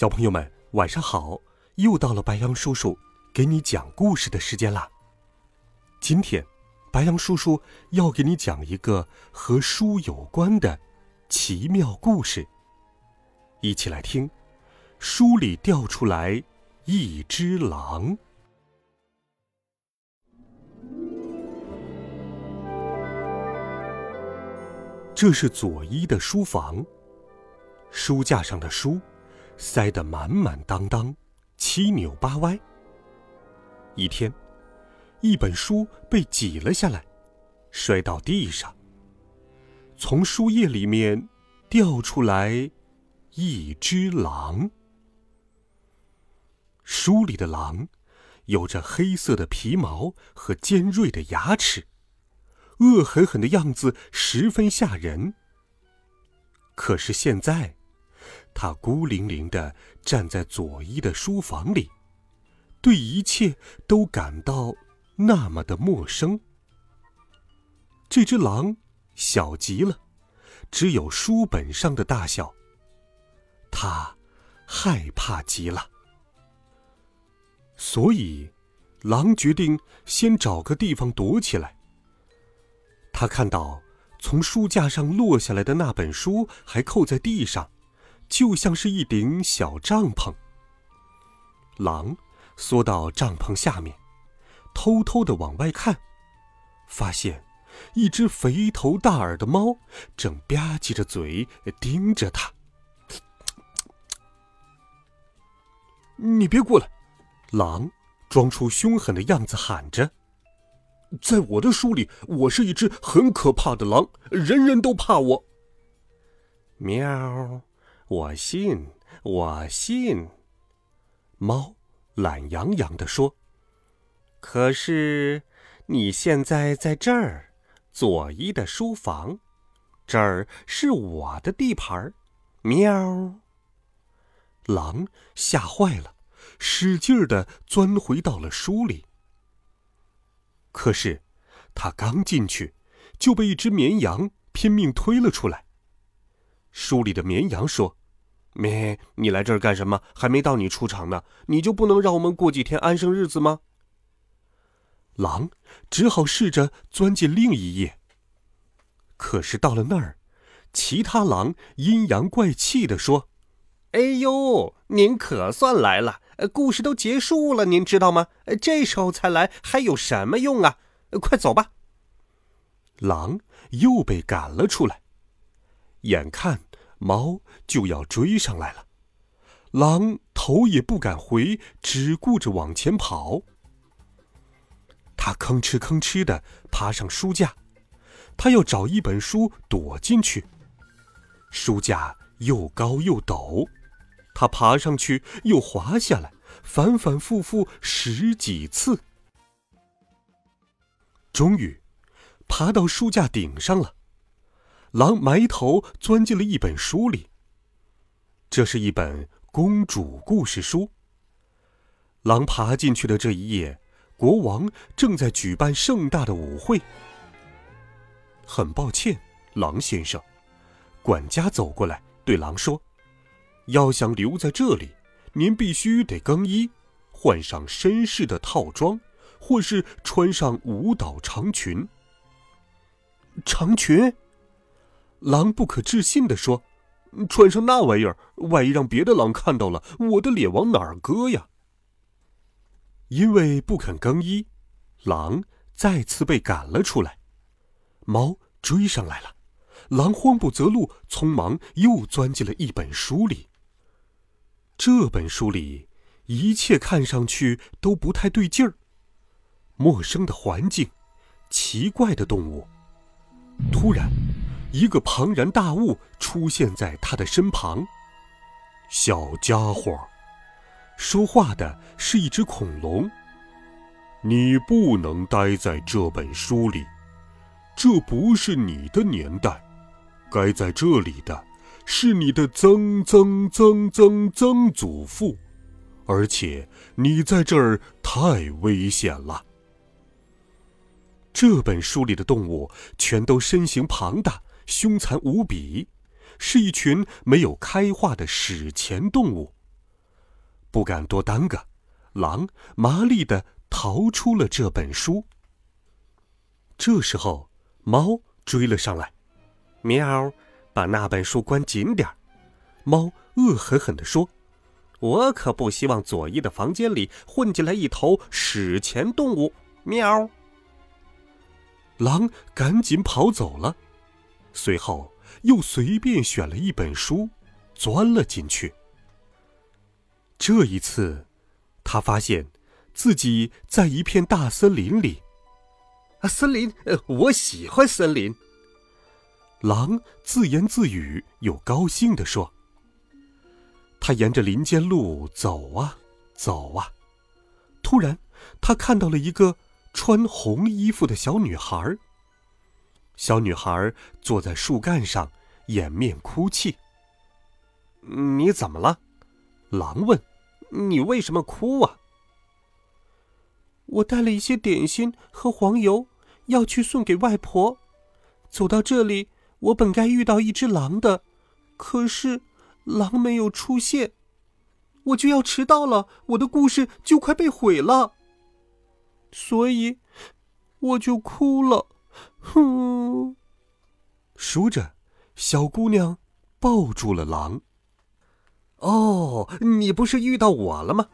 小朋友们，晚上好！又到了白羊叔叔给你讲故事的时间啦。今天，白羊叔叔要给你讲一个和书有关的奇妙故事。一起来听，书里掉出来一只狼。这是佐伊的书房，书架上的书。塞得满满当当，七扭八歪。一天，一本书被挤了下来，摔到地上。从书页里面掉出来一只狼。书里的狼有着黑色的皮毛和尖锐的牙齿，恶狠狠的样子十分吓人。可是现在。他孤零零的站在佐伊的书房里，对一切都感到那么的陌生。这只狼小极了，只有书本上的大小。他害怕极了，所以狼决定先找个地方躲起来。他看到从书架上落下来的那本书还扣在地上。就像是一顶小帐篷。狼缩到帐篷下面，偷偷的往外看，发现一只肥头大耳的猫正吧唧着嘴盯着它。你别过来！狼装出凶狠的样子喊着：“在我的书里，我是一只很可怕的狼，人人都怕我。”喵。我信，我信。猫懒洋洋地说：“可是你现在在这儿，佐伊的书房，这儿是我的地盘。”喵。狼吓坏了，使劲儿的钻回到了书里。可是，他刚进去，就被一只绵羊拼命推了出来。书里的绵羊说。咩，你来这儿干什么？还没到你出场呢，你就不能让我们过几天安生日子吗？狼只好试着钻进另一页。可是到了那儿，其他狼阴阳怪气的说：“哎呦，您可算来了！故事都结束了，您知道吗？这时候才来还有什么用啊？快走吧！”狼又被赶了出来，眼看。猫就要追上来了，狼头也不敢回，只顾着往前跑。他吭哧吭哧的爬上书架，他要找一本书躲进去。书架又高又陡，他爬上去又滑下来，反反复复十几次，终于爬到书架顶上了。狼埋头钻进了一本书里。这是一本公主故事书。狼爬进去的这一页，国王正在举办盛大的舞会。很抱歉，狼先生，管家走过来对狼说：“要想留在这里，您必须得更衣，换上绅士的套装，或是穿上舞蹈长裙。”长裙。狼不可置信地说：“穿上那玩意儿，万一让别的狼看到了，我的脸往哪儿搁呀？”因为不肯更衣，狼再次被赶了出来。猫追上来了，狼慌不择路，匆忙又钻进了一本书里。这本书里一切看上去都不太对劲儿：陌生的环境，奇怪的动物。突然。一个庞然大物出现在他的身旁，小家伙。说话的是一只恐龙。你不能待在这本书里，这不是你的年代。该在这里的，是你的曾曾曾曾曾祖父，而且你在这儿太危险了。这本书里的动物全都身形庞大、凶残无比，是一群没有开化的史前动物。不敢多耽搁，狼麻利的逃出了这本书。这时候，猫追了上来，喵，把那本书关紧点儿。猫恶狠狠地说：“我可不希望左一的房间里混进来一头史前动物。”喵。狼赶紧跑走了，随后又随便选了一本书，钻了进去。这一次，他发现自己在一片大森林里。啊，森林，我喜欢森林。狼自言自语，又高兴地说：“他沿着林间路走啊走啊，突然，他看到了一个。”穿红衣服的小女孩。小女孩坐在树干上，掩面哭泣。你怎么了？狼问。你为什么哭啊？我带了一些点心和黄油，要去送给外婆。走到这里，我本该遇到一只狼的，可是狼没有出现，我就要迟到了，我的故事就快被毁了。所以，我就哭了，哼。说着，小姑娘抱住了狼。哦，你不是遇到我了吗？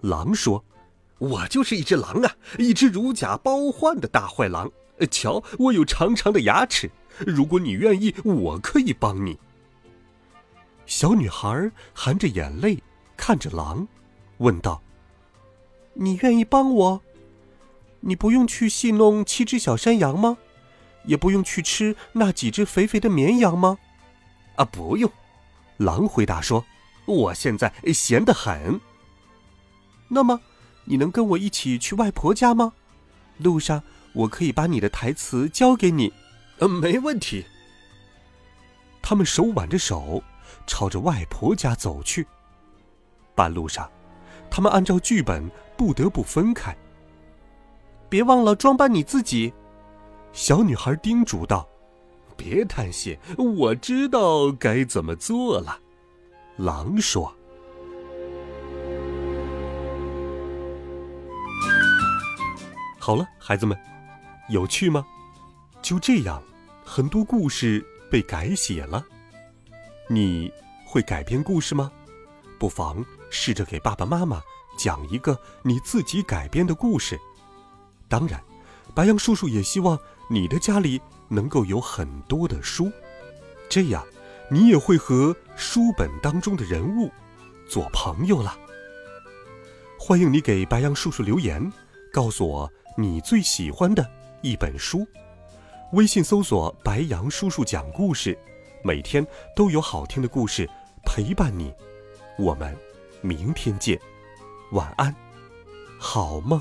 狼说：“我就是一只狼啊，一只如假包换的大坏狼。瞧，我有长长的牙齿。如果你愿意，我可以帮你。”小女孩含着眼泪看着狼，问道：“你愿意帮我？”你不用去戏弄七只小山羊吗？也不用去吃那几只肥肥的绵羊吗？啊，不用。狼回答说：“我现在闲得很。”那么，你能跟我一起去外婆家吗？路上我可以把你的台词交给你。呃，没问题。他们手挽着手，朝着外婆家走去。半路上，他们按照剧本不得不分开。别忘了装扮你自己，小女孩叮嘱道：“别贪心，我知道该怎么做了。”狼说：“好了，孩子们，有趣吗？就这样，很多故事被改写了。你会改编故事吗？不妨试着给爸爸妈妈讲一个你自己改编的故事。”当然，白杨叔叔也希望你的家里能够有很多的书，这样你也会和书本当中的人物做朋友了。欢迎你给白杨叔叔留言，告诉我你最喜欢的一本书。微信搜索“白杨叔叔讲故事”，每天都有好听的故事陪伴你。我们明天见，晚安，好梦。